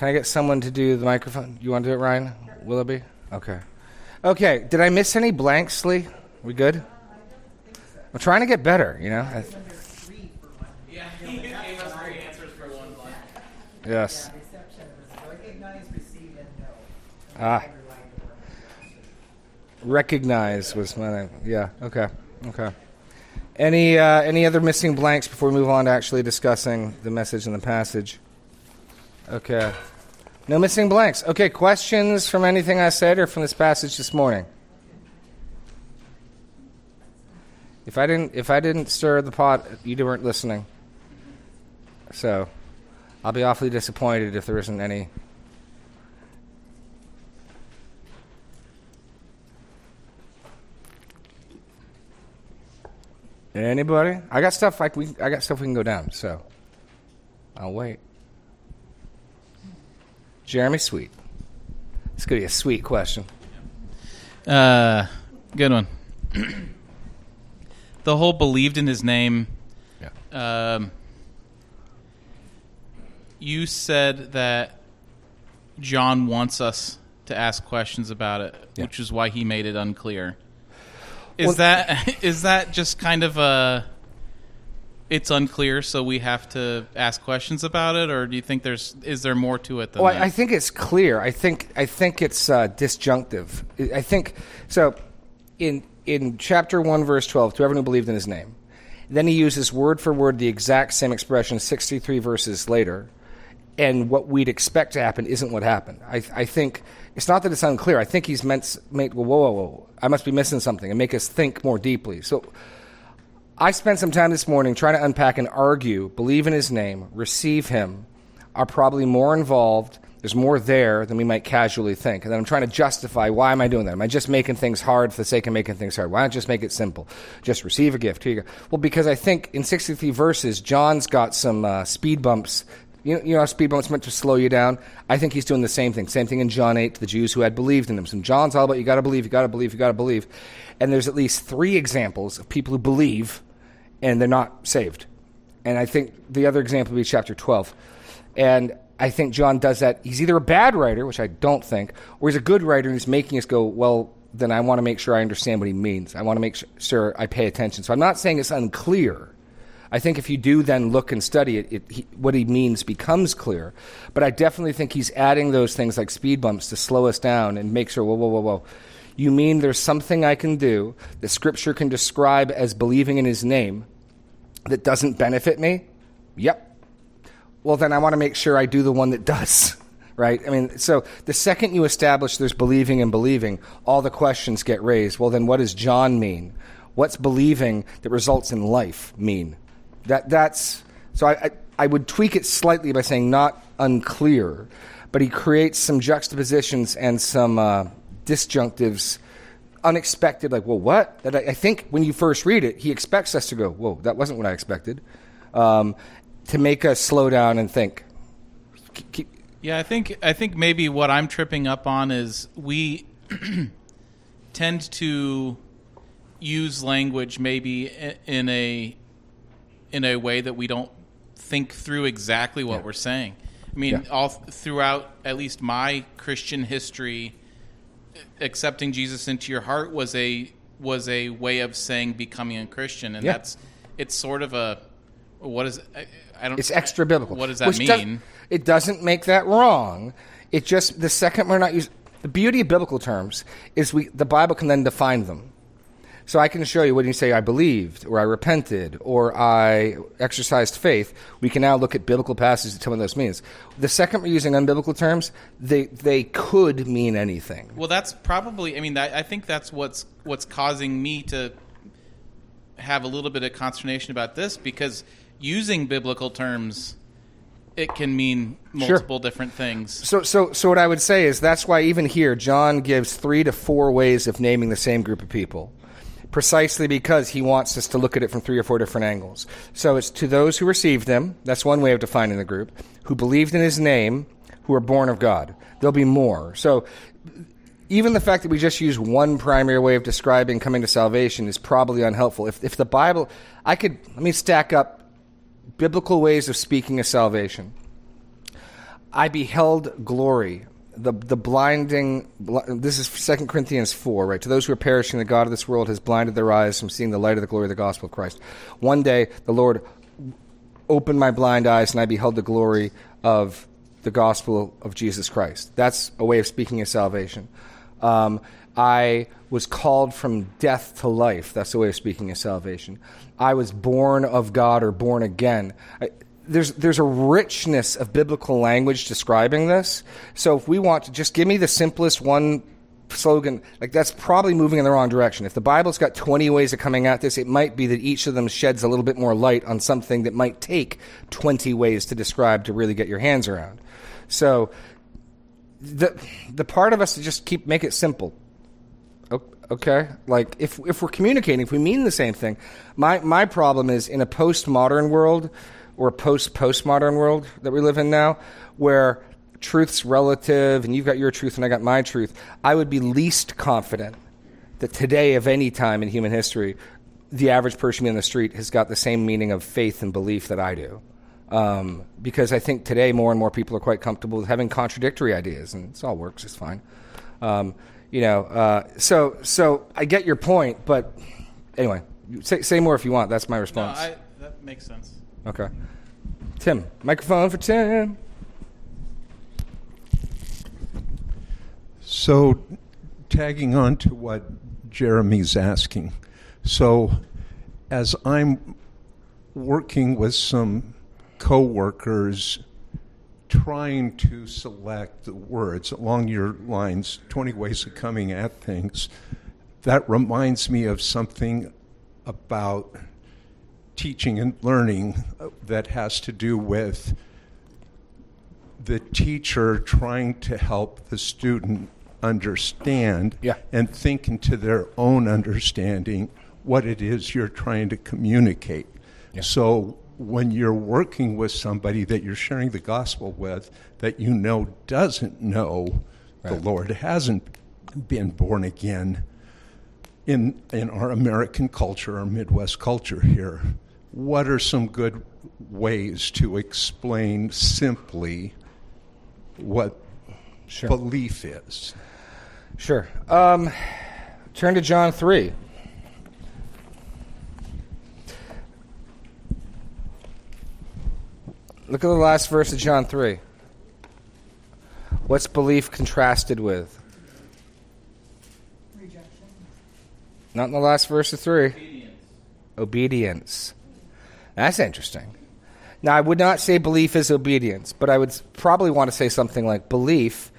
Can I get someone to do the microphone? You want to do it, Ryan? Willoughby? Okay. Okay. Did I miss any blanks, Lee? We good? I'm trying to get better, you know? I- Yeah, he gave us three answers for one blank. yes. Reception was recognize, receive, and know. Ah. Underline the word. Recognize was my name. yeah. Okay. Okay. Any uh, any other missing blanks before we move on to actually discussing the message in the passage? Okay. No missing blanks. Okay. Questions from anything I said or from this passage this morning? If I didn't if I didn't stir the pot, you weren't listening. So, I'll be awfully disappointed if there isn't any Anybody? I got stuff like we. I got stuff we can go down. So, I'll wait. Jeremy, sweet. It's gonna be a sweet question. Uh, good one. the whole believed in his name. Yeah. Um, you said that John wants us to ask questions about it, Yeah. which is why he made it unclear. Is Well- that is that just kind of a? It's unclear, so we have to ask questions about it, or do you think there's is there more to it than Well, that? I, I think it's clear. I think I think it's uh, disjunctive. I think so. In in chapter one, verse twelve, to everyone who believed in His name, then he uses word for word the exact same expression sixty three verses later, and what we'd expect to happen isn't what happened. I, I think it's not that it's unclear. I think he's meant make whoa whoa whoa. I must be missing something and make us think more deeply. So. I spent some time this morning trying to unpack and argue, believe in his name, receive him, are probably more involved. There's more there than we might casually think. And then I'm trying to justify why am I doing that? Am I just making things hard for the sake of making things hard? Why not just make it simple? Just receive a gift. Here you go. Well, because I think in 63 verses, John's got some uh, speed bumps. You know, you know speed bumps meant to slow you down? I think he's doing the same thing. Same thing in John 8 to the Jews who had believed in him. So John's all about you got to believe, you got to believe, you got to believe. And there's at least three examples of people who believe and they're not saved. And I think the other example would be chapter 12. And I think John does that. He's either a bad writer, which I don't think, or he's a good writer and he's making us go, well, then I want to make sure I understand what he means. I want to make sure I pay attention. So I'm not saying it's unclear. I think if you do then look and study it, it he, what he means becomes clear. But I definitely think he's adding those things like speed bumps to slow us down and make sure, whoa, whoa, whoa, whoa. You mean there's something I can do that Scripture can describe as believing in His name that doesn't benefit me? Yep. Well, then I want to make sure I do the one that does, right? I mean, so the second you establish there's believing and believing, all the questions get raised. Well, then what does John mean? What's believing that results in life mean? That that's so I, I I would tweak it slightly by saying not unclear, but he creates some juxtapositions and some uh, disjunctives unexpected, like, well, what? That I, I think when you first read it, he expects us to go, whoa, that wasn't what I expected, um, to make us slow down and think. Keep, keep, Yeah, I think I think maybe what I'm tripping up on is we tend to use language maybe in a in a way that we don't think through exactly what Yeah. we're saying. I mean, Yeah. all th- throughout at least my Christian history, accepting Jesus into your heart was a was a way of saying becoming a Christian, and Yeah. that's it's sort of a what is I, I don't it's extra biblical. What does that Which does- mean? it doesn't make that wrong. It just the second we're not using the beauty of biblical terms is we the Bible can then define them. So I can show you when you say I believed or I repented or I exercised faith, we can now look at biblical passages to tell what those means. The second we're using unbiblical terms, they they could mean anything. Well, that's probably. I mean, that, I think that's what's what's causing me to have a little bit of consternation about this because using biblical terms, it can mean multiple different things. So, so, so what I would say is that's why even here John gives three to four ways of naming the same group of people, precisely because he wants us to look at it from three or four different angles. So it's to those who received him. That's one way of defining the group. Who believed in his name, who are born of God. There'll be more. So. Even the fact that we just use one primary way of describing coming to salvation is probably unhelpful. If, if the Bible, I could, let me stack up biblical ways of speaking of salvation. I beheld glory. The, the blinding, bl- this is 2 Corinthians 4, right? To those who are perishing, the God of this world has blinded their eyes from seeing the light of the glory of the gospel of Christ. One day, the Lord opened my blind eyes and I beheld the glory of the gospel of Jesus Christ. That's a way of speaking of salvation. Um, I was called from death to life. That's the way of speaking of salvation. I was born of God or born again. I, there's there's a richness of biblical language describing this. So if we want to just give me the simplest one slogan, like that's probably moving in the wrong direction. If the Bible's got 20 ways of coming at this, it might be that each of them sheds a little bit more light on something that might take 20 ways to describe to really get your hands around. So the the part of us to just keep make it simple. Okay, like if if we're communicating, if we mean the same thing, my my problem is in a postmodern world or a post postmodern world that we live in now, where truth's relative and you've got your truth and I got my truth. I would be least confident that today, of any time in human history, the average person in the street has got the same meaning of faith and belief that I do. Um, because I think today more and more people are quite comfortable with having contradictory ideas, and it all works just fine. Um, you know, uh, so so I get your point, but anyway, say, say more if you want. That's my No, response. I, that makes sense. Okay, Tim, microphone for Tim. So, tagging on to what Jeremy's asking, so as I'm working with some coworkers trying to select the words along your lines 20 ways of coming at things that reminds me of something about teaching and learning that has to do with the teacher trying to help the student understand Yeah. and think into their own understanding what it is you're trying to communicate. So when you're working with somebody that you're sharing the gospel with that you know doesn't know the Lord, hasn't been born again in in our American culture, our Midwest culture here, what are some good ways to explain simply what Sure. belief is? Sure. Um, turn to John 3. Look at the last verse of John 3. What's belief contrasted with? Rejection. Not in the last verse of 3. Obedience. That's interesting. Now, I would not say belief is obedience, but I would probably want to say something like belief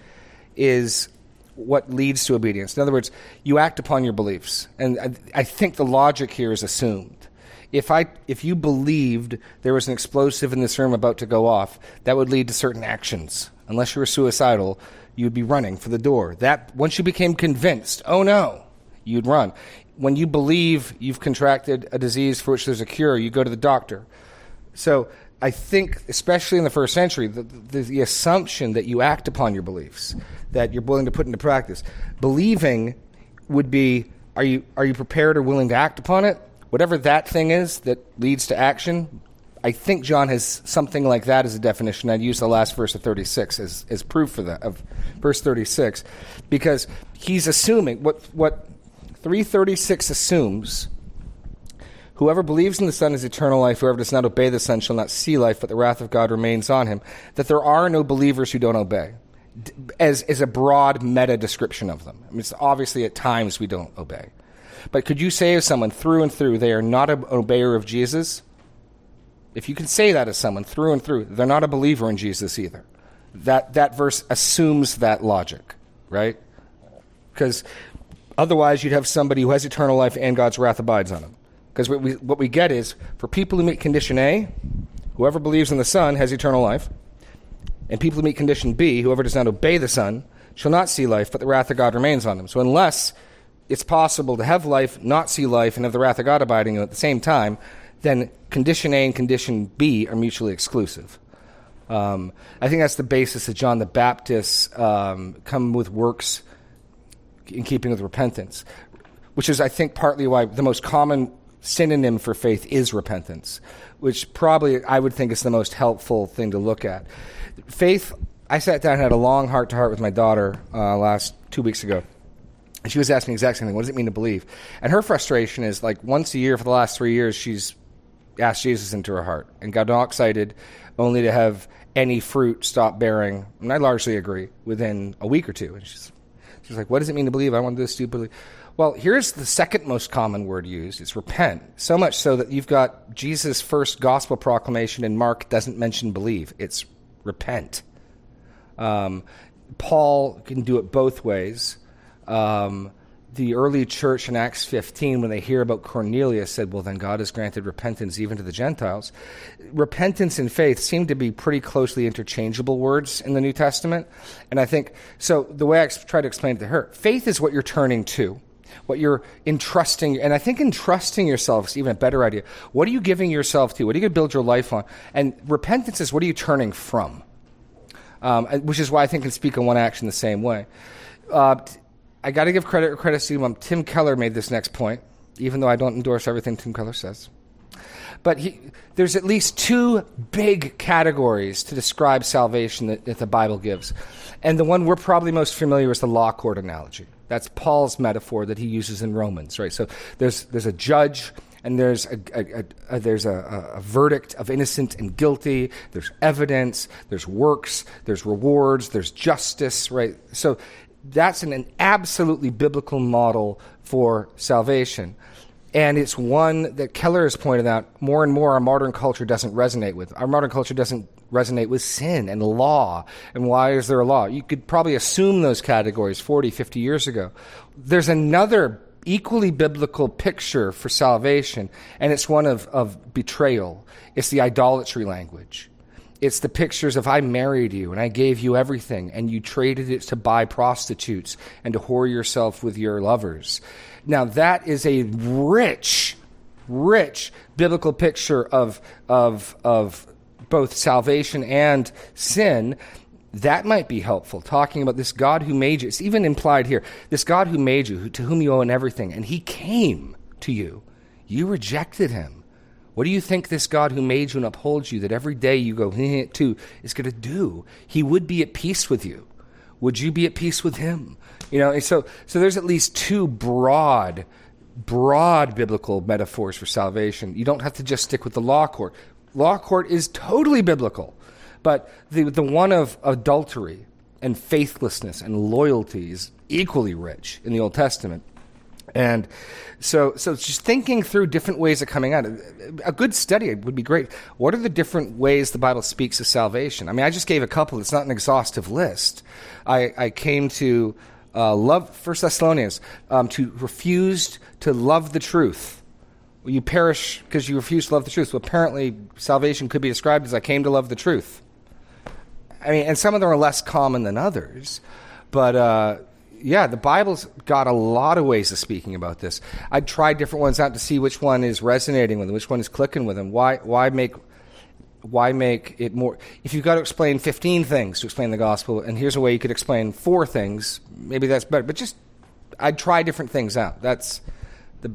is what leads to obedience. In other words, you act upon your beliefs. And I, I think the logic here is assumed. If, I, if you believed there was an explosive in this room about to go off, that would lead to certain actions. Unless you were suicidal, you'd be running for the door. That once you became convinced, oh no, you'd run. When you believe you've contracted a disease for which there's a cure, you go to the doctor. So I think, especially in the first century, the, the, the assumption that you act upon your beliefs, that you're willing to put into practice, believing would be: Are you are you prepared or willing to act upon it? Whatever that thing is that leads to action. I think John has something like that as a definition. I'd use the last verse of 36 as, as proof for that of verse 36, because he's assuming what what 336 assumes Whoever believes in the Son is eternal life. Whoever does not obey the Son shall not see life, but the wrath of God remains on him. That there are no believers who don't obey, as, as a broad meta description of them. I mean, it's obviously at times we don't obey. But could you say of someone through and through they are not an obeyer of Jesus? If you can say that of someone through and through, they're not a believer in Jesus either. That, that verse assumes that logic, right? Because otherwise you'd have somebody who has eternal life and God's wrath abides on him. Because what we, what we get is for people who meet condition A, whoever believes in the Son has eternal life. And people who meet condition B, whoever does not obey the Son, shall not see life, but the wrath of God remains on them. So unless it's possible to have life, not see life, and have the wrath of God abiding at the same time, then condition A and condition B are mutually exclusive. Um, I think that's the basis that John the Baptist um, come with works in keeping with repentance, which is, I think, partly why the most common synonym for faith is repentance, which probably I would think is the most helpful thing to look at. Faith, I sat down and had a long heart to heart with my daughter uh, last two weeks ago. And she was asking the exact same thing. What does it mean to believe? And her frustration is like once a year for the last three years, she's asked Jesus into her heart and got all excited only to have any fruit stop bearing. And I largely agree within a week or two. And she's, like, What does it mean to believe? I want to do this stupidly. Well, here's the second most common word used it's repent. So much so that you've got Jesus' first gospel proclamation in Mark doesn't mention believe, it's repent. Um, Paul can do it both ways. Um, the early church in Acts 15, when they hear about Cornelius, said, Well, then God has granted repentance even to the Gentiles. Repentance and faith seem to be pretty closely interchangeable words in the New Testament. And I think, so the way I try to explain it to her, faith is what you're turning to, what you're entrusting. And I think entrusting yourself is even a better idea. What are you giving yourself to? What are you going to build your life on? And repentance is what are you turning from? Um, which is why I think can speak on one action the same way. Uh, I got to give credit where credit's due. Um, Tim Keller made this next point, even though I don't endorse everything Tim Keller says. But he, there's at least two big categories to describe salvation that, that the Bible gives. And the one we're probably most familiar with is the law court analogy. That's Paul's metaphor that he uses in Romans, right? So there's, there's a judge and there's a, a, a, there's a, verdict of innocent and guilty. There's evidence. There's works. There's rewards. There's justice. Right. So that's an, an absolutely biblical model for salvation. And it's one that Keller has pointed out more and more our modern culture doesn't resonate with. Our modern culture doesn't resonate with sin and law. And why is there a law? You could probably assume those categories 40, 50 years ago. There's another equally biblical picture for salvation, and it's one of, of betrayal. It's the idolatry language. It's the pictures of I married you and I gave you everything and you traded it to buy prostitutes and to whore yourself with your lovers. Now that is a rich, rich biblical picture of, of, of both salvation and sin. That might be helpful, talking about this God who made you. It's even implied here. This God who made you, to whom you owe everything, and he came to you. You rejected him. What do you think this God who made you and upholds you, that every day you go to, is going to do? He would be at peace with you. Would you be at peace with him? You know, so so there's at least two broad, broad biblical metaphors for salvation. You don't have to just stick with the law court. Law court is totally biblical, but the the one of adultery and faithlessness and loyalty is equally rich in the Old Testament. And so, so just thinking through different ways of coming out. A good study would be great. What are the different ways the Bible speaks of salvation? I mean, I just gave a couple. It's not an exhaustive list. I, I came to uh, love First Thessalonians um, to refuse to love the truth. You perish because you refuse to love the truth. Well, apparently, salvation could be described as I came to love the truth. I mean, and some of them are less common than others, but. Uh, yeah, the Bible's got a lot of ways of speaking about this. I tried different ones out to see which one is resonating with them, which one is clicking with them. Why, why make, why make it more? If you've got to explain 15 things to explain the gospel, and here's a way you could explain four things, maybe that's better. But just, I'd try different things out. That's, the,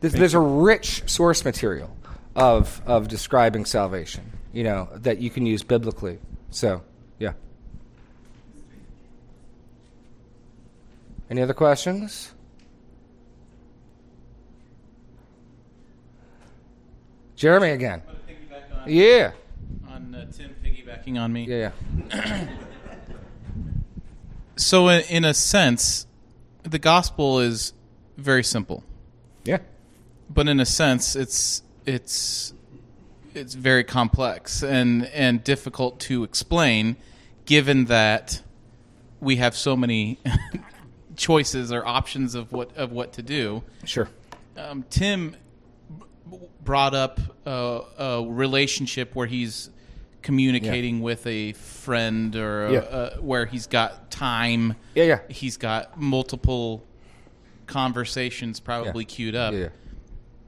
there's, there's a rich source material of, of describing salvation, you know, that you can use biblically. So, yeah. Any other questions? Jeremy again. On, yeah. On uh, Tim piggybacking on me. Yeah, yeah. so, in, in a sense, the gospel is very simple. Yeah. But in a sense, it's it's it's very complex and and difficult to explain, given that we have so many choices or options of what of what to do. Sure. Um, Tim b- brought up uh, a relationship where he's communicating yeah. with a friend or yeah. a, where he's got time. Yeah, yeah. He's got multiple conversations probably yeah. queued up. Yeah,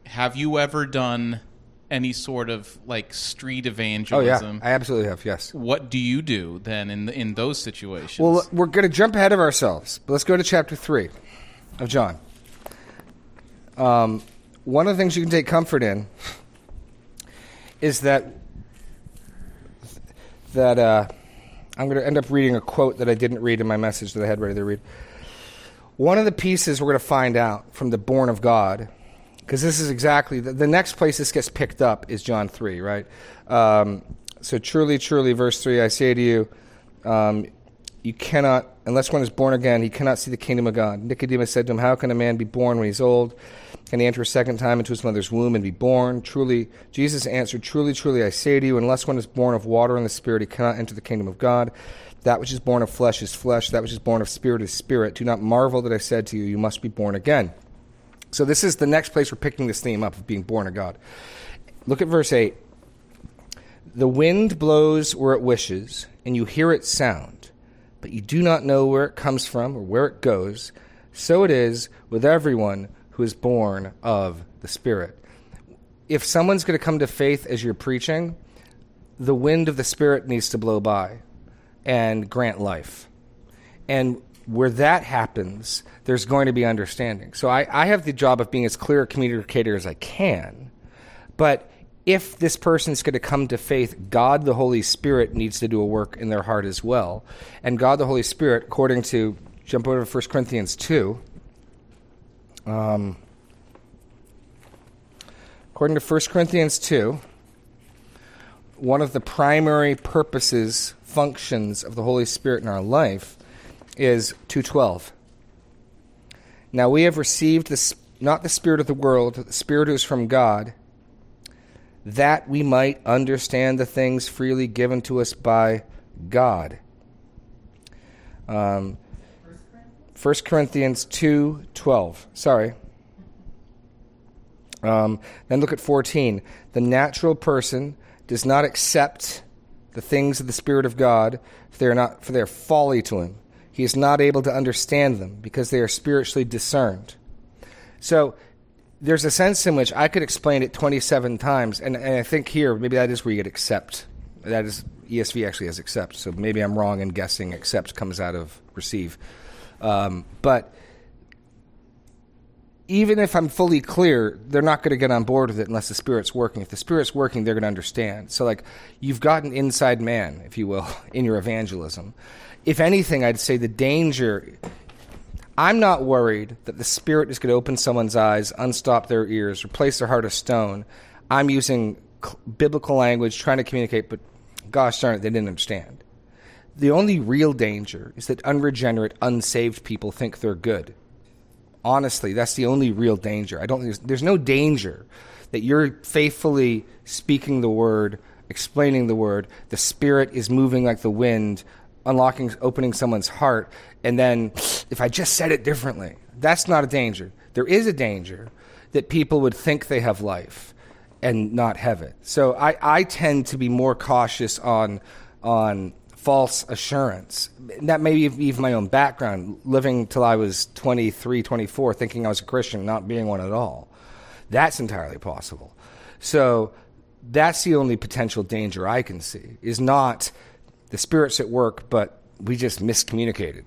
Have you ever done any sort of like street evangelism. Oh yeah, I absolutely have. Yes. What do you do then in in those situations? Well, we're going to jump ahead of ourselves, but let's go to chapter three of John. Um, one of the things you can take comfort in is that that uh, I'm going to end up reading a quote that I didn't read in my message that I had ready to read. One of the pieces we're going to find out from the born of God, because this is exactly the, the, next place this gets picked up is John 3, right? Um, so, truly, truly, verse 3, I say to you, um, you cannot, unless one is born again, he cannot see the kingdom of God. Nicodemus said to him, How can a man be born when he's old? Can he enter a second time into his mother's womb and be born? Truly, Jesus answered, Truly, truly, I say to you, unless one is born of water and the Spirit, he cannot enter the kingdom of God. That which is born of flesh is flesh, that which is born of spirit is spirit. Do not marvel that I said to you, You must be born again. So, this is the next place we're picking this theme up of being born of God. Look at verse 8. The wind blows where it wishes, and you hear its sound, but you do not know where it comes from or where it goes. So it is with everyone who is born of the Spirit. If someone's going to come to faith as you're preaching, the wind of the Spirit needs to blow by and grant life. And where that happens, there's going to be understanding. So I, I have the job of being as clear a communicator as I can. But if this person's going to come to faith, God the Holy Spirit needs to do a work in their heart as well. And God the Holy Spirit, according to, jump over to 1 Corinthians 2, um, according to 1 Corinthians 2, one of the primary purposes, functions of the Holy Spirit in our life is 212. Now we have received this, not the Spirit of the world, the Spirit who is from God, that we might understand the things freely given to us by God. Um, 1 Corinthians 2 12. Sorry. Um, then look at 14. The natural person does not accept the things of the Spirit of God, for they are, not, for they are folly to him. He is not able to understand them because they are spiritually discerned. So there's a sense in which I could explain it 27 times, and, and I think here maybe that is where you get accept. That is ESV actually has accept, so maybe I'm wrong in guessing accept comes out of receive. Um, but even if I'm fully clear, they're not going to get on board with it unless the Spirit's working. If the Spirit's working, they're going to understand. So, like, you've got an inside man, if you will, in your evangelism. If anything, I'd say the danger. I'm not worried that the Spirit is going to open someone's eyes, unstop their ears, replace their heart of stone. I'm using biblical language, trying to communicate, but gosh darn it, they didn't understand. The only real danger is that unregenerate, unsaved people think they're good. Honestly, that's the only real danger. I don't. There's, there's no danger that you're faithfully speaking the word, explaining the word. The Spirit is moving like the wind, unlocking, opening someone's heart, and then if I just said it differently, that's not a danger. There is a danger that people would think they have life and not have it. So I, I tend to be more cautious on on false assurance. That may be even my own background, living till I was 23, 24, thinking I was a Christian, not being one at all. That's entirely possible. So that's the only potential danger I can see, is not the Spirit's at work, but we just miscommunicated.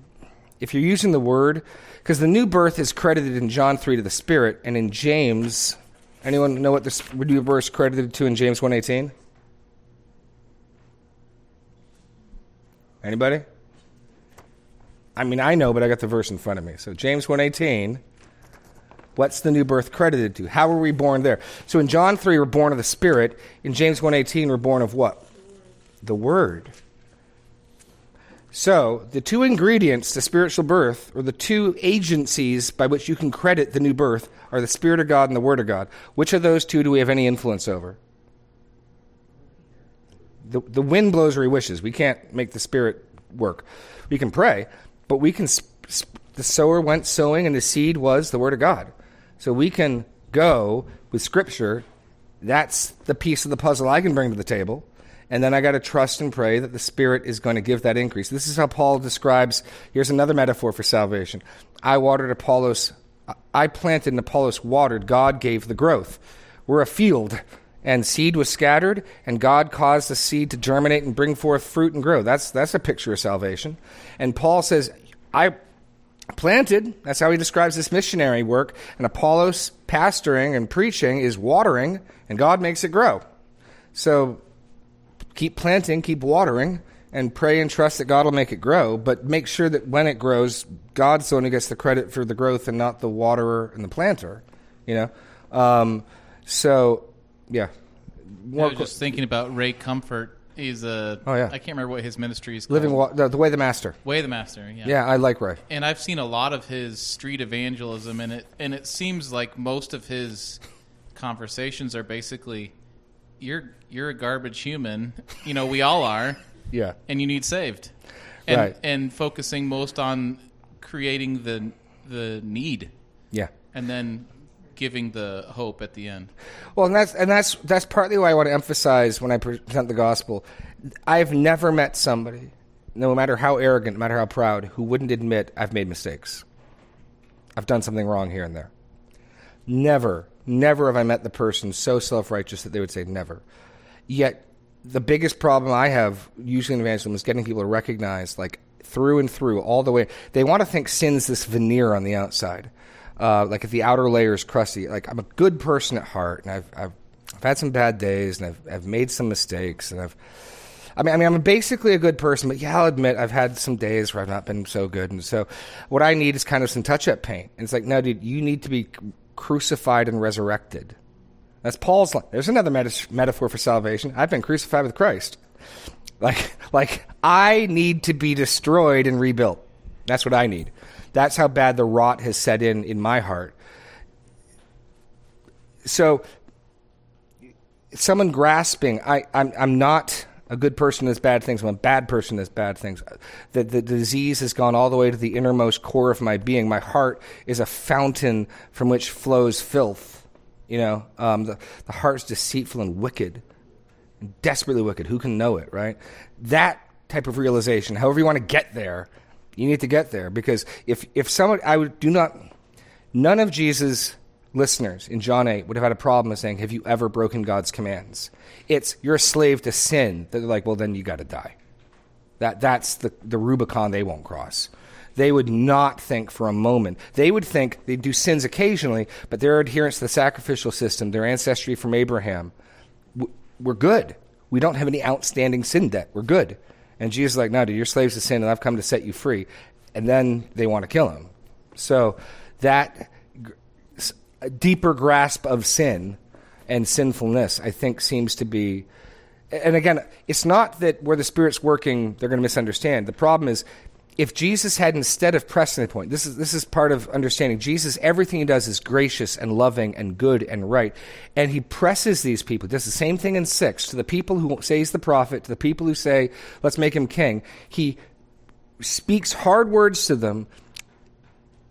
If you're using the word, because the new birth is credited in John 3 to the Spirit, and in James, anyone know what the new birth is credited to in James 118? Anybody? I mean, I know, but I got the verse in front of me. So James 1:18, what's the new birth credited to? How were we born there? So in John 3 we're born of the Spirit, in James 1:18 we're born of what? The word. So, the two ingredients to spiritual birth, or the two agencies by which you can credit the new birth, are the Spirit of God and the Word of God. Which of those two do we have any influence over? the, the wind blows where he wishes. We can't make the spirit work. We can pray, but we can. The sower went sowing, and the seed was the word of God. So we can go with Scripture. That's the piece of the puzzle I can bring to the table. And then I got to trust and pray that the Spirit is going to give that increase. This is how Paul describes. Here's another metaphor for salvation. I watered Apollos. I planted and Apollos watered. God gave the growth. We're a field and seed was scattered, and God caused the seed to germinate and bring forth fruit and grow. That's, that's a picture of salvation. And Paul says, I planted, that's how he describes this missionary work, and Apollos pastoring and preaching is watering, and God makes it grow. So keep planting, keep watering, and pray and trust that God will make it grow, but make sure that when it grows, God's the one who gets the credit for the growth and not the waterer and the planter. You know, um, so yeah. I More was just thinking about Ray Comfort. He's a. Oh, yeah. I can't remember what his ministry is called. living wa- the, the way the master. Way the Master. Yeah. Yeah, I like Ray. And I've seen a lot of his street evangelism, and it and it seems like most of his conversations are basically, "You're you're a garbage human. You know, we all are, Yeah, and you need saved." And Right. and focusing most on creating the the need, yeah. and then giving the hope at the end. Well, and that's and that's that's partly why I want to emphasize when I present the gospel. I've never met somebody, no matter how arrogant, no matter how proud, who wouldn't admit I've made mistakes. I've done something wrong here and there. Never, never have I met the person so self righteous that they would say never. Yet, the biggest problem I have usually in evangelism is getting people to recognize, like through and through, all the way. They want to think sin's this veneer on the outside, uh, like if the outer layer is crusty. Like I'm a good person at heart, and I've I've, I've had some bad days, and I've I've made some mistakes, and I've. I mean, I mean, I'm basically a good person, but yeah, I'll admit I've had some days where I've not been so good, and so what I need is kind of some touch-up paint. And it's like, no, dude, you need to be crucified and resurrected. That's Paul's. There's another meta- metaphor for salvation. I've been crucified with Christ. Like, like I need to be destroyed and rebuilt. That's what I need. That's how bad the rot has set in in my heart. So, someone grasping, I, I'm, I'm not a good person that's bad things. I'm a bad person that's bad things. The, the disease has gone all the way to the innermost core of my being. My heart is a fountain from which flows filth. You know, um, the, the heart's deceitful and wicked, desperately wicked. Who can know it, right? That type of realization, however you want to get there, you need to get there because if if someone, I would do not, none of Jesus' listeners in John eight would have had a problem with saying, "Have you ever broken God's commands?" It's you're a slave to sin. That they're like, well, then you got to die. That that's the the Rubicon they won't cross. They would not think for a moment. They would think they do sins occasionally, but their adherence to the sacrificial system, their ancestry from Abraham, we're good. We don't have any outstanding sin debt. We're good. And Jesus is like, no, dude, you're slaves to sin, and I've come to set you free. And then they want to kill him. So that a deeper grasp of sin and sinfulness, I think, seems to be. And again, it's not that where the Spirit's working, they're going to misunderstand. The problem is, if Jesus had instead of pressing the point, this is this is part of understanding. Jesus, everything he does is gracious and loving and good and right, and he presses these people. Does the same thing in six to the people who say he's the prophet, to the people who say let's make him king. He speaks hard words to them,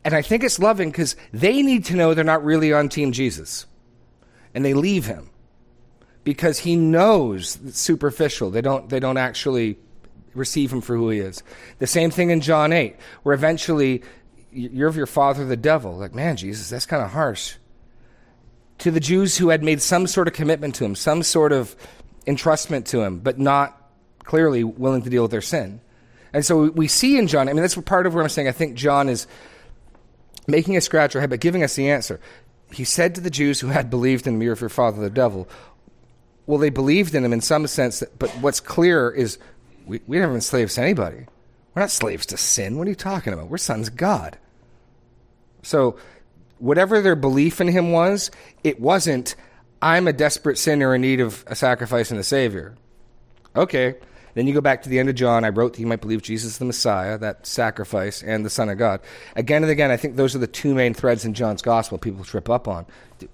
and I think it's loving because they need to know they're not really on Team Jesus, and they leave him because he knows it's superficial. They don't they don't actually receive him for who he is. The same thing in John 8, where eventually you're of your father the devil. Like, man, Jesus, that's kind of harsh. To the Jews who had made some sort of commitment to him, some sort of entrustment to him, but not clearly willing to deal with their sin. And so we see in John, I mean, that's part of where I'm saying I think John is making us scratch our head, but giving us the answer. He said to the Jews who had believed in me, "You're of your father the devil, well, they believed in him in some sense, but what's clear is we, we never been slaves to anybody. We're not slaves to sin. What are you talking about? We're sons of God. So, whatever their belief in him was, it wasn't, I'm a desperate sinner in need of a sacrifice and a Savior. Okay. Then you go back to the end of John. I wrote that you might believe Jesus the Messiah, that sacrifice, and the Son of God. Again and again, I think those are the two main threads in John's gospel people trip up on.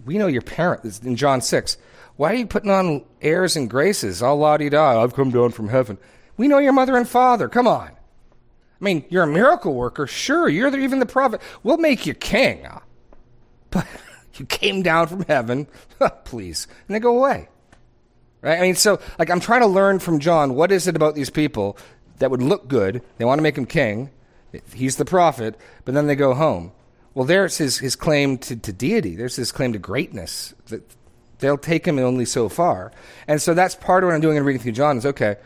We know your parent, in John 6. Why are you putting on airs and graces? All la di da. I've come down from heaven. We know your mother and father. Come on. I mean, you're a miracle worker. Sure, you're the, even the prophet. We'll make you king. But you came down from heaven. Please. And they go away. Right? I mean, so, like, I'm trying to learn from John what is it about these people that would look good? They want to make him king. He's the prophet, but then they go home. Well, there's his, his claim to, to deity. There's his claim to greatness. That they'll take him only so far. And so that's part of what I'm doing in reading through John is okay,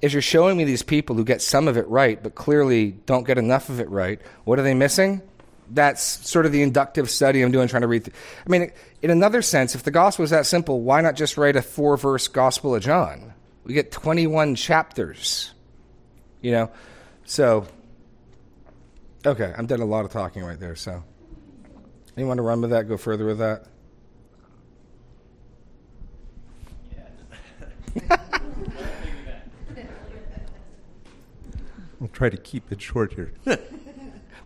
is you're showing me these people who get some of it right, but clearly don't get enough of it right. What are they missing? That's sort of the inductive study I'm doing, trying to read. Through. I mean, in another sense, if the gospel is that simple, why not just write a four verse Gospel of John? We get 21 chapters. You know, so okay, I'm done a lot of talking right there. So, anyone to run with that? Go further with that. I'll try to keep it short here.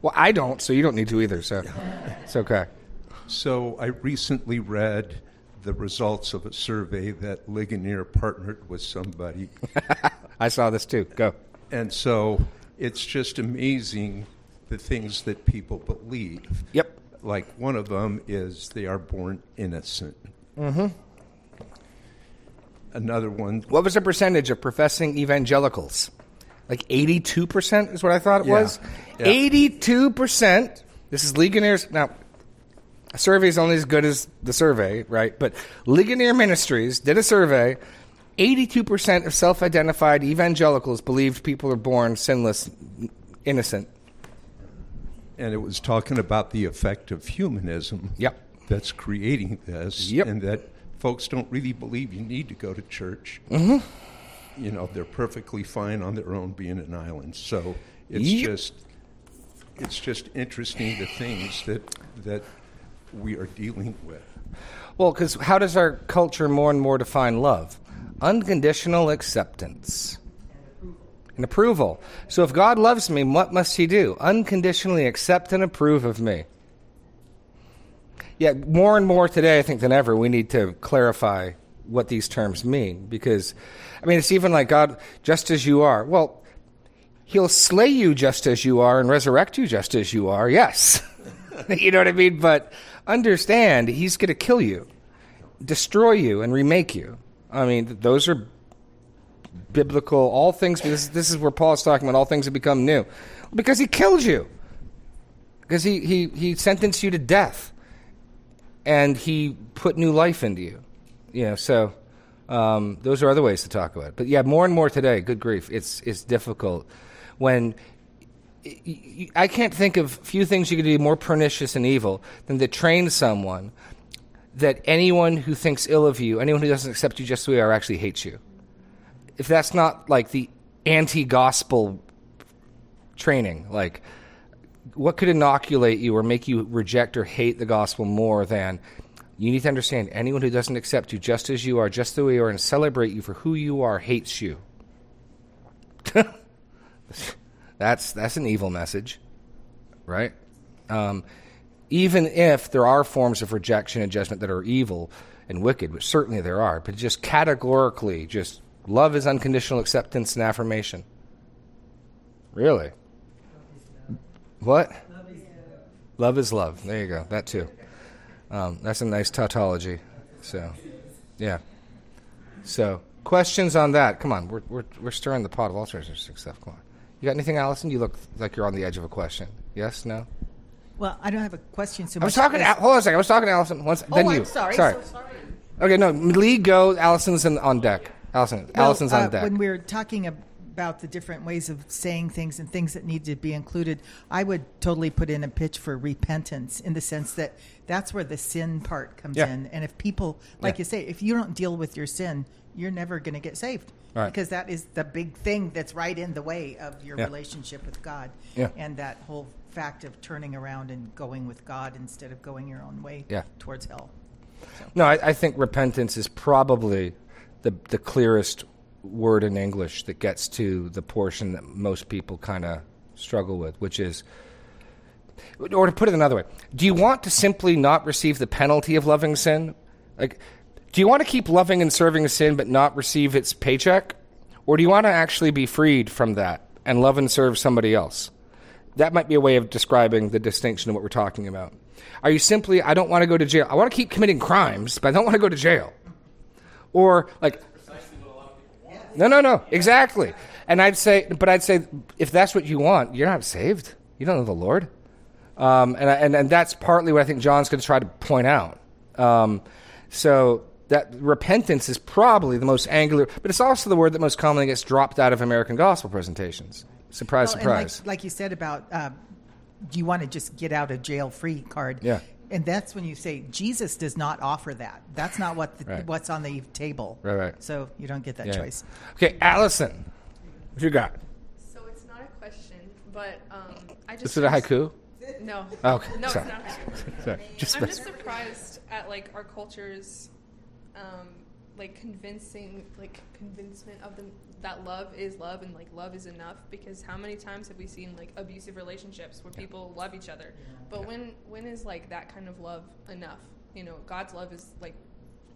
Well, I don't, so you don't need to either. So it's okay. So I recently read the results of a survey that Ligonier partnered with somebody. I saw this too. Go. And so it's just amazing the things that people believe. Yep. Like one of them is they are born innocent. Mm-hmm. Another one, What was the percentage of professing evangelicals? Like 82% is what I thought it Yeah. was. Yeah. 82%. This is Ligonier's. Now, a survey is only as good as the survey, right? But Ligonier Ministries did a survey. 82% of self identified evangelicals believed people are born sinless, innocent. and it was talking about the effect of humanism Yep. that's creating this, Yep. and that folks don't really believe you need to go to church. Mm-hmm. You know, they're perfectly fine on their own being an island. So it's Yep. just it's just interesting the things that that we are dealing with. Well, because how does our culture more and more define love? Unconditional acceptance and approval. So if God loves me, what must He do? Unconditionally accept and approve of me. Yet more and more today, I think than ever, we need to clarify what these terms mean because, I mean, it's even like God, just as you are. Well, He'll slay you just as you are and resurrect you just as you are. Yes. you know what I mean? But understand, He's going to kill you, destroy you, and remake you. I mean, those are biblical. All things. This, this is where Paul is talking about all things have become new, because He killed you, because He He He sentenced you to death, and He put new life into you. You know, so um, those are other ways to talk about it. But yeah, more and more today. Good grief, it's it's difficult when I can't think of few things you could do more pernicious and evil than to train someone that anyone who thinks ill of you, anyone who doesn't accept you just the way you are, actually hates you. If that's not like the anti-gospel training, like what could inoculate you or make you reject or hate the gospel more than you need to understand anyone who doesn't accept you just as you are, just the way you are, and celebrate you for who you are hates you. that's that's an evil message, right? Um, even if there are forms of rejection and judgment that are evil and wicked, which certainly there are, but just categorically, just love is unconditional acceptance and affirmation. Really? What? Love is love. There you go. That too. Um, that's a nice tautology. So, yeah. So, questions on that? Come on, we're we're we're stirring the pot of all sorts of stuff. Come on. You got anything, Allison? You look like you're on the edge of a question. Yes? No? Well, I don't have a question so I was talking. To, as- hold on a second. I was talking to Allison once. Oh, then you. I'm sorry. Sorry. So sorry. Okay. No. Lead go. Allison's in, on deck. Allison. Well, Allison's uh, on deck. When we're talking about the different ways of saying things and things that need to be included, I would totally put in a pitch for repentance in the sense that that's where the sin part comes Yeah. in. And if people, like Yeah. you say, if you don't deal with your sin, you're never going to get saved. Right. Because that is the big thing that's right in the way of your Yeah. relationship with God. Yeah. And that whole fact of turning around and going with God instead of going your own way towards hell. No, I, I think repentance is probably the the clearest word in English that gets to the portion that most people kind of struggle with, which is, or to put it another way, do you want to simply not receive the penalty of loving sin? Like, do you want to keep loving and serving sin but not receive its paycheck, or do you want to actually be freed from that and love and serve somebody else? That might be a way of describing the distinction of what we're talking about. Are you simply, I don't want to go to jail. I want to keep committing crimes, but I don't want to go to jail. Or, like, no, no, no, exactly. And I'd say, but I'd say, if that's what you want, you're not saved. You don't know the Lord. Um, and, and, and that's partly what I think John's going to try to point out. Um, so that repentance is probably the most angular, but it's also the word that most commonly gets dropped out of American gospel presentations. Surprise, Well, surprise. like, like you said about uh, you want to just get out of jail free card. Yeah. And that's when you say Jesus does not offer that. That's not what the, Right. what's on the table. Right, right. So you don't get that Yeah. choice. Okay, Allison, what you got? So it's not a question, but um, I just Is it a haiku? No. Oh, okay. No, Sorry. it's not. haiku. Sorry. Just I'm just surprised at like our culture's um, like convincing like convincement of the that love is love and like love is enough because how many times have we seen like abusive relationships where people love each other? But when when is like that kind of love enough? You know god's love is like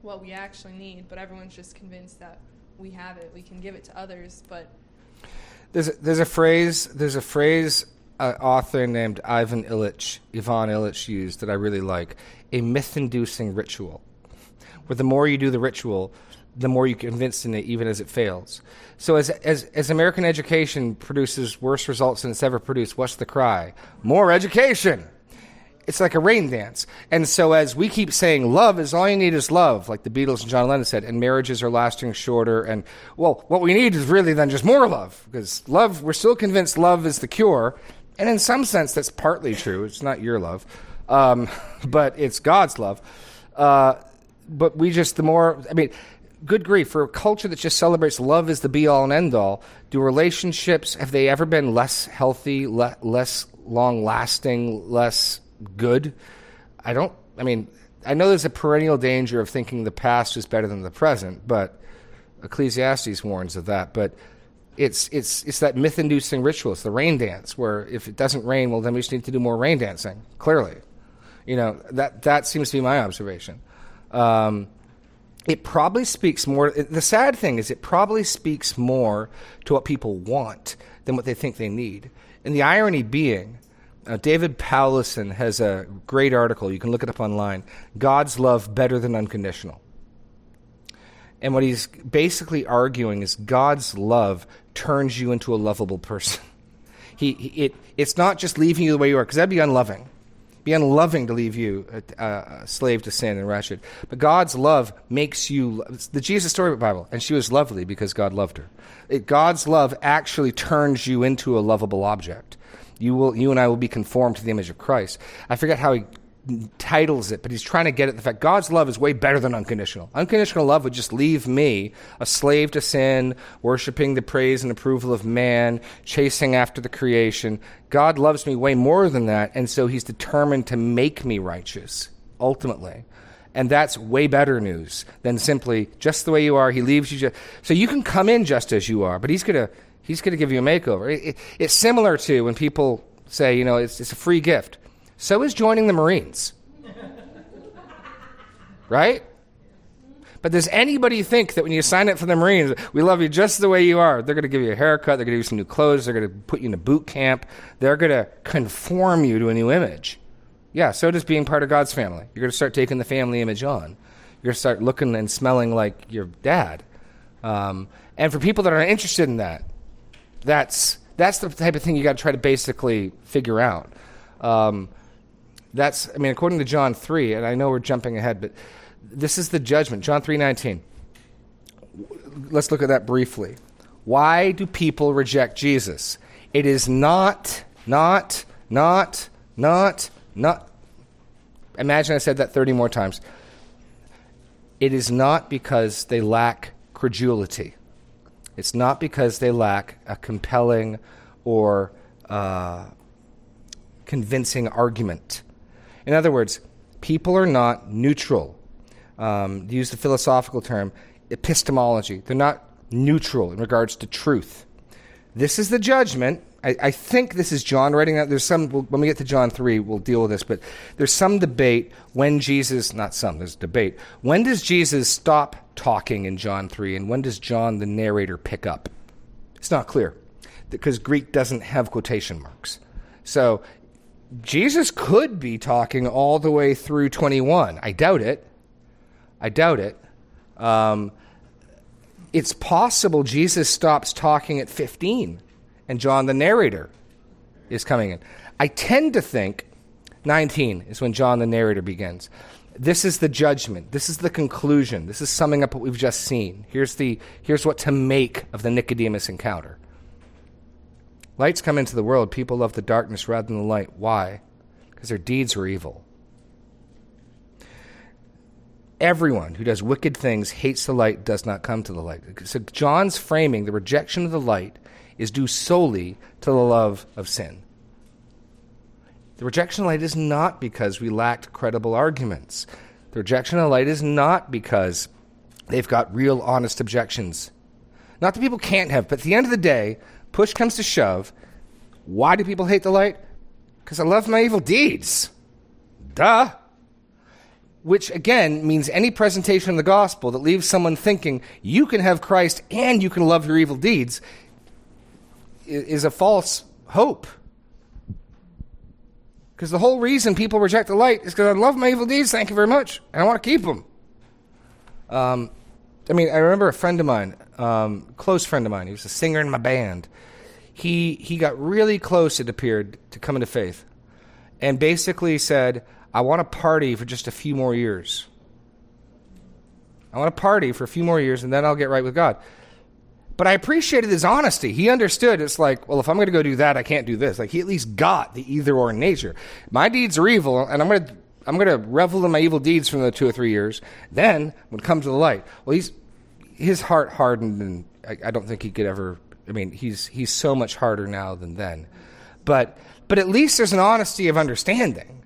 what we actually need but everyone's just convinced that we have it. We can give it to others but There's a, there's a phrase there's a phrase an author named Ivan Illich Ivan Illich used that I really like a myth-inducing ritual where the more you do the ritual the more you convince in it even as it fails so as, as as American education produces worse results than it's ever produced what's the cry more education it's like a rain dance. And so as we keep saying love is all you need is love, like the Beatles and John Lennon said, and marriages are lasting shorter and well, what we need is really then just more love. Because love we're still convinced love is the cure. And in some sense that's partly true. It's not your love. Um, but it's God's love. Uh, but we just the more I mean good grief for a culture that just celebrates love is the be all and end all do relationships have they ever been less healthy le- less long lasting less good? I don't i mean i know there's a perennial danger of thinking the past is better than the present but ecclesiastes warns of that but it's it's it's that myth inducing ritual it's the rain dance where if it doesn't rain well then we just need to do more rain dancing clearly. You know that that seems to be my observation um, it probably speaks more. The sad thing is, it probably speaks more to what people want than what they think they need. And the irony being, uh, David Powlison has a great article. You can look it up online. God's love better than unconditional. And what he's basically arguing is God's love turns you into a lovable person. He, he it it's not just leaving you the way you are because that'd be unloving be unloving to leave you a, a, slave to sin and wretched. But God's love makes you the Jesus story of the Bible, and she was lovely because God loved her. It, God's love actually turns you into a lovable object. You will, you and I will be conformed to the image of Christ. I forget how he titles it, but he's trying to get at the fact God's love is way better than unconditional. Unconditional love would just leave me a slave to sin, worshiping the praise and approval of man, chasing after the creation. God loves me way more than that, and so he's determined to make me righteous, ultimately. And that's way better news than simply just the way you are. He leaves you just so you can come in just as you are, but he's gonna he's gonna give you a makeover. It, it, it's similar to when people say, you know, it's, it's a free gift. So is joining the Marines. right? But does anybody think that when you sign up for the Marines, we love you just the way you are? They're going to give you a haircut, they're going to give you some new clothes, they're going to put you in a boot camp, they're going to conform you to a new image. Yeah, so does being part of God's family. You're going to start taking the family image on. You're going to start looking and smelling like your dad. Um, and for people that are interested in that, that's that's the type of thing you got to try to basically figure out. Um, that's I mean, according to John three, and I know we're jumping ahead, but this is the judgment. John three nineteen. Let's look at that briefly. Why do people reject Jesus? It is not, not, not, not, not. Imagine I said that 30 more times. It is not because they lack credulity. It's not because they lack a compelling or uh, convincing argument. In other words, people are not neutral. Um, use the philosophical term, epistemology. They're not neutral in regards to truth. This is the judgment. I, I think this is John writing that. There's some, we'll, when we get to John 3, we'll deal with this, but there's some debate when Jesus, not some, there's debate. When does Jesus stop talking in John 3, and when does John, the narrator, pick up? It's not clear because Greek doesn't have quotation marks. So Jesus could be talking all the way through 21. I doubt it. I doubt it. Um, it's possible Jesus stops talking at 15 and John, the narrator, is coming in. I tend to think 19 is when John, the narrator, begins. This is the judgment. This is the conclusion. This is summing up what we've just seen. Here's, the, here's what to make of the Nicodemus encounter. Lights come into the world. People love the darkness rather than the light. Why? Because their deeds are evil. Everyone who does wicked things hates the light, does not come to the light. So John's framing the rejection of the light is due solely to the love of sin. The rejection of light is not because we lacked credible arguments. The rejection of light is not because they've got real, honest objections. Not that people can't have, but at the end of the day, push comes to shove. Why do people hate the light? Because I love my evil deeds. Duh. Which again means any presentation of the gospel that leaves someone thinking you can have Christ and you can love your evil deeds is a false hope. Because the whole reason people reject the light is because I love my evil deeds, thank you very much, and I want to keep them. Um, I mean, I remember a friend of mine, um, close friend of mine, he was a singer in my band. He, he got really close, it appeared, to coming to faith, and basically said, I want to party for just a few more years. I want to party for a few more years, and then I'll get right with God. But I appreciated his honesty. He understood it's like, well, if I'm going to go do that, I can't do this. Like he at least got the either or nature. My deeds are evil, and I'm going to I'm going to revel in my evil deeds from the two or three years. Then, when it comes to the light, well, he's his heart hardened, and I, I don't think he could ever. I mean, he's he's so much harder now than then. But but at least there's an honesty of understanding,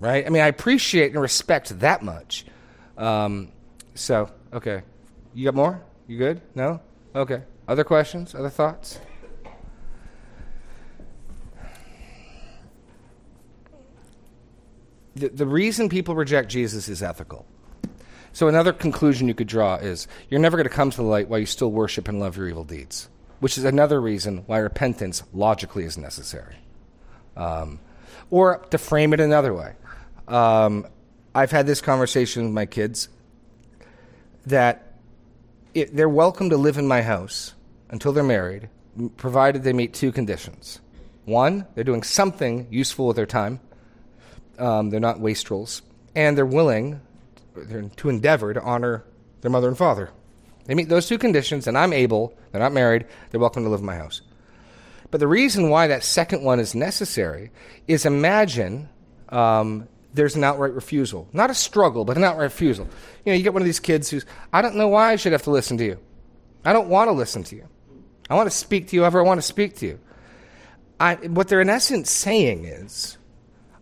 right? I mean, I appreciate and respect that much. Um, so okay, you got more? You good? No? Okay. Other questions? Other thoughts? The, the reason people reject Jesus is ethical. So, another conclusion you could draw is you're never going to come to the light while you still worship and love your evil deeds, which is another reason why repentance logically is necessary. Um, or to frame it another way, um, I've had this conversation with my kids that it, they're welcome to live in my house until they're married, provided they meet two conditions. One, they're doing something useful with their time. Um, they're not wastrels, and they're willing they're to endeavor to honor their mother and father. They meet those two conditions, and I'm able. They're not married. They're welcome to live in my house. But the reason why that second one is necessary is imagine um, there's an outright refusal. Not a struggle, but an outright refusal. You know, you get one of these kids who's, I don't know why I should have to listen to you. I don't want to listen to you. I want to speak to you however I want to speak to you. I, what they're in essence saying is,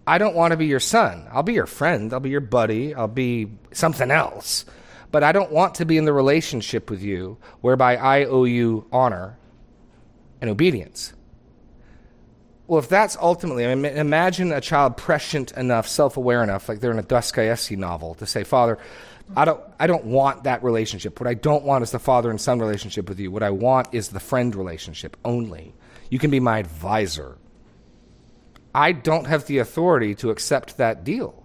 I don't want to be your son. I'll be your friend. I'll be your buddy. I'll be something else. But I don't want to be in the relationship with you whereby I owe you honor and obedience. Well, if that's ultimately, I mean, imagine a child prescient enough, self aware enough, like they're in a Dostoevsky novel, to say, Father, I don't, I don't want that relationship. What I don't want is the father and son relationship with you. What I want is the friend relationship only. You can be my advisor. I don't have the authority to accept that deal.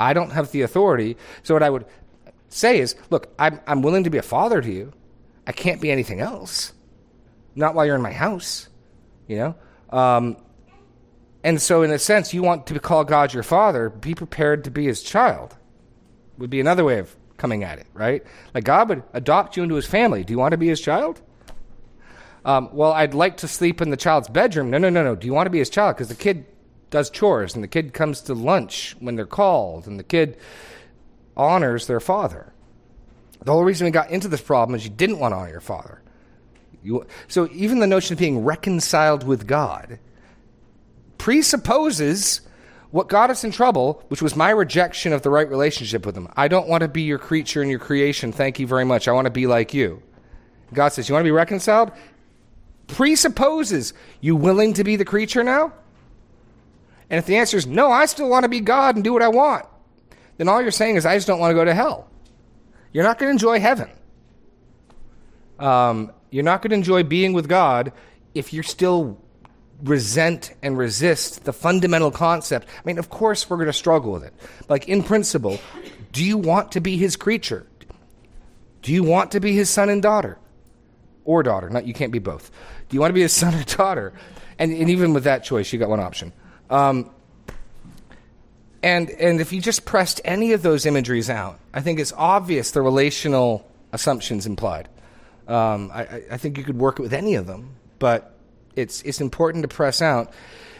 I don't have the authority. So, what I would say is, look, I'm, I'm willing to be a father to you. I can't be anything else. Not while you're in my house, you know? Um, and so, in a sense, you want to call God your father, be prepared to be his child, would be another way of coming at it, right? Like God would adopt you into his family. Do you want to be his child? Um, well, I'd like to sleep in the child's bedroom. No, no, no, no. Do you want to be his child? Because the kid does chores, and the kid comes to lunch when they're called, and the kid honors their father. The whole reason we got into this problem is you didn't want to honor your father. You, so even the notion of being reconciled with God presupposes what got us in trouble, which was my rejection of the right relationship with Him. I don't want to be your creature and your creation. Thank you very much. I want to be like you. God says, You want to be reconciled? Presupposes you willing to be the creature now? And if the answer is no, I still want to be God and do what I want, then all you're saying is, I just don't want to go to hell. You're not going to enjoy heaven. Um, you're not going to enjoy being with God if you're still resent and resist the fundamental concept. I mean, of course, we're going to struggle with it. Like, in principle, do you want to be his creature? Do you want to be his son and daughter? Or daughter. Not, you can't be both. Do you want to be his son or daughter? And, and even with that choice, you got one option. Um, and, and if you just pressed any of those imageries out, I think it's obvious the relational assumptions implied. Um, I, I think you could work it with any of them, but it's, it's important to press out.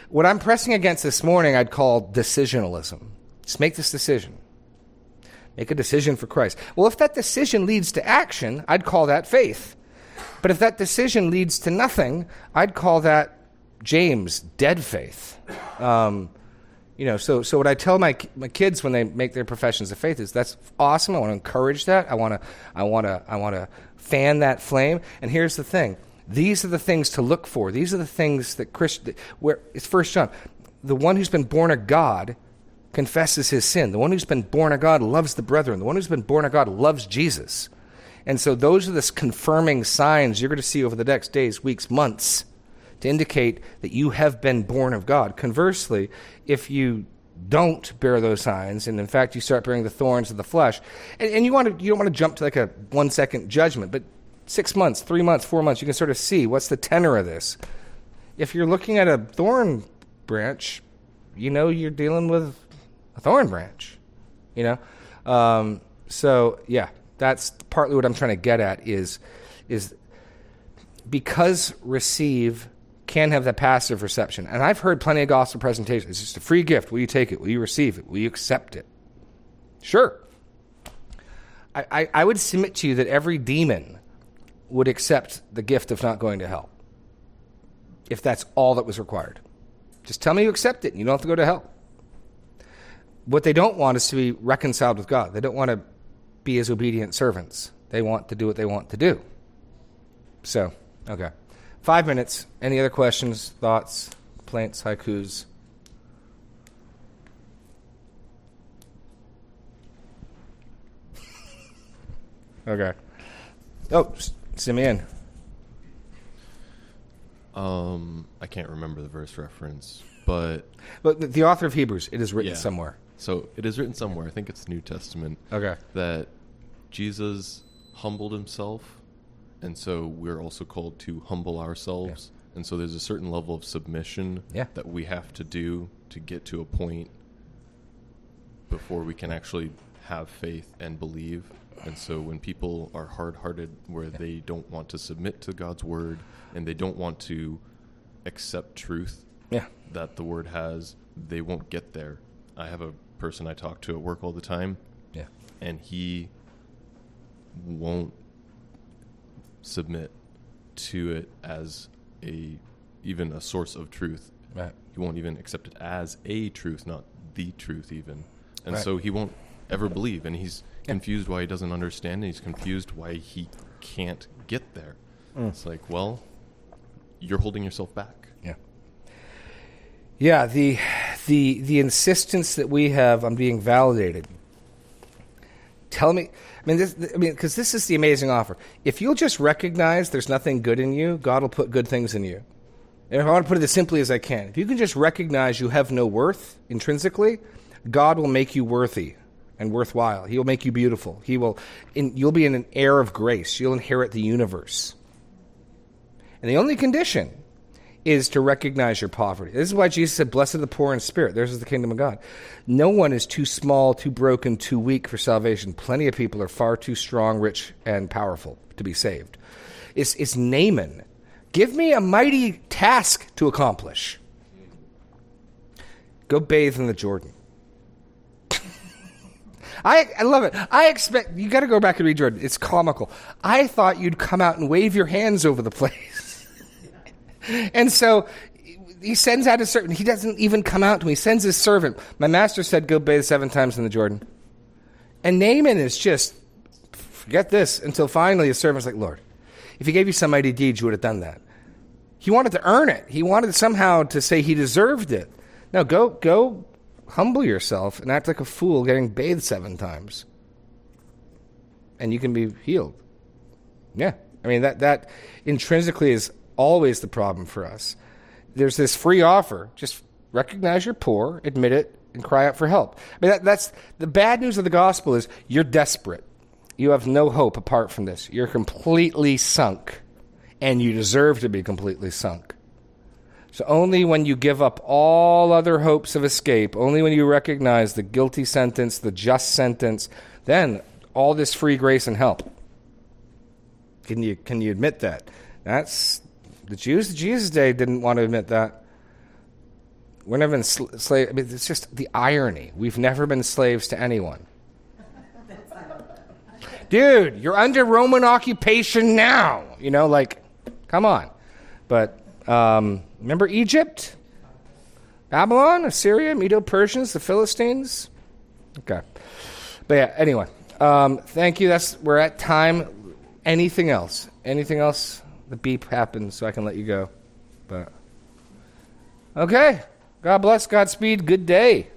What I'm pressing against this morning, I'd call decisionalism. Just make this decision. Make a decision for Christ. Well, if that decision leads to action, I'd call that faith. But if that decision leads to nothing, I'd call that James dead faith. Um, you know, so so what I tell my my kids when they make their professions of faith is that's awesome. I want to encourage that. I want to I want to I want to fan that flame. And here's the thing: these are the things to look for. These are the things that Christ where it's First John, the one who's been born of God confesses his sin. The one who's been born of God loves the brethren. The one who's been born of God loves Jesus. And so those are the confirming signs you're going to see over the next days, weeks, months to indicate that you have been born of God. Conversely, if you don't bear those signs, and in fact you start bearing the thorns of the flesh, and, and you want to, you don't want to jump to like a one second judgment, but six months, three months, four months, you can sort of see what's the tenor of this. If you're looking at a thorn branch, you know you're dealing with a thorn branch. You know, um, so yeah, that's partly what I'm trying to get at is is because receive can have that passive reception. And I've heard plenty of gospel presentations. It's just a free gift. Will you take it? Will you receive it? Will you accept it? Sure. I, I, I would submit to you that every demon would accept the gift of not going to hell if that's all that was required. Just tell me you accept it and you don't have to go to hell. What they don't want is to be reconciled with God. They don't want to be as obedient servants. They want to do what they want to do. So, okay. Five minutes. Any other questions, thoughts, plants, haikus? okay. Oh, Simeon. Um, I can't remember the verse reference, but But the- the author of Hebrews, it is written Yeah. somewhere. so it is written somewhere. I think it's New Testament. Okay. That Jesus humbled himself, and so we're also called to humble ourselves. And so there's a certain level of submission Yeah. that we have to do to get to a point before we can actually have faith and believe. And so when people are hard-hearted where they don't want to submit to God's word and they don't want to accept truth Yeah. that the word has, they won't get there. I have a person I talk to at work all the time, Yeah. and he won't submit to it as a even a source of truth. Right. He won't even accept it as a truth, not the truth even. And Right. so he won't ever believe and he's confused why he doesn't understand and he's confused why he can't get there. Mm. It's like, well, you're holding yourself back. Yeah. Yeah, the the the insistence that we have on being validated. Tell me, I mean, this, I mean, because this is the amazing offer. If you'll just recognize there's nothing good in you, God will put good things in you. And if I want to put it as simply as I can, if you can just recognize you have no worth intrinsically, God will make you worthy and worthwhile. He will make you beautiful. He will, in, you'll be in an heir of grace. You'll inherit the universe. And the only condition is to recognize your poverty. This is why Jesus said, Blessed are the poor in spirit. Theirs is the kingdom of God. No one is too small, too broken, too weak for salvation. Plenty of people are far too strong, rich, and powerful to be saved. It's, it's Naaman. Give me a mighty task to accomplish. Go bathe in the Jordan. I, I love it. I expect you got to go back and read Jordan. It's comical. I thought you'd come out and wave your hands over the place. And so he sends out his servant. He doesn't even come out to me. He sends his servant. My master said, Go bathe seven times in the Jordan. And Naaman is just, forget this, until finally his servant's like, Lord, if he gave you some mighty deeds, you would have done that. He wanted to earn it. He wanted somehow to say he deserved it. No, go, go humble yourself and act like a fool getting bathed seven times. And you can be healed. Yeah. I mean, that, that intrinsically is always the problem for us. There's this free offer. Just recognize you're poor, admit it, and cry out for help. I mean, that, that's the bad news of the gospel is you're desperate. You have no hope apart from this. You're completely sunk, and you deserve to be completely sunk. So only when you give up all other hopes of escape, only when you recognize the guilty sentence, the just sentence, then all this free grace and help. Can you can you admit that? That's the Jews the Jesus' day didn't want to admit that. We're never been sl- slave. I mean, it's just the irony. We've never been slaves to anyone. dude, you're under Roman occupation now. You know, like, come on. But um, remember Egypt, Babylon, Assyria, Medo Persians, the Philistines. Okay, but yeah. Anyway, um, thank you. That's we're at time. Anything else? Anything else? The beep happens, so I can let you go. But okay. God bless. Godspeed. Good day.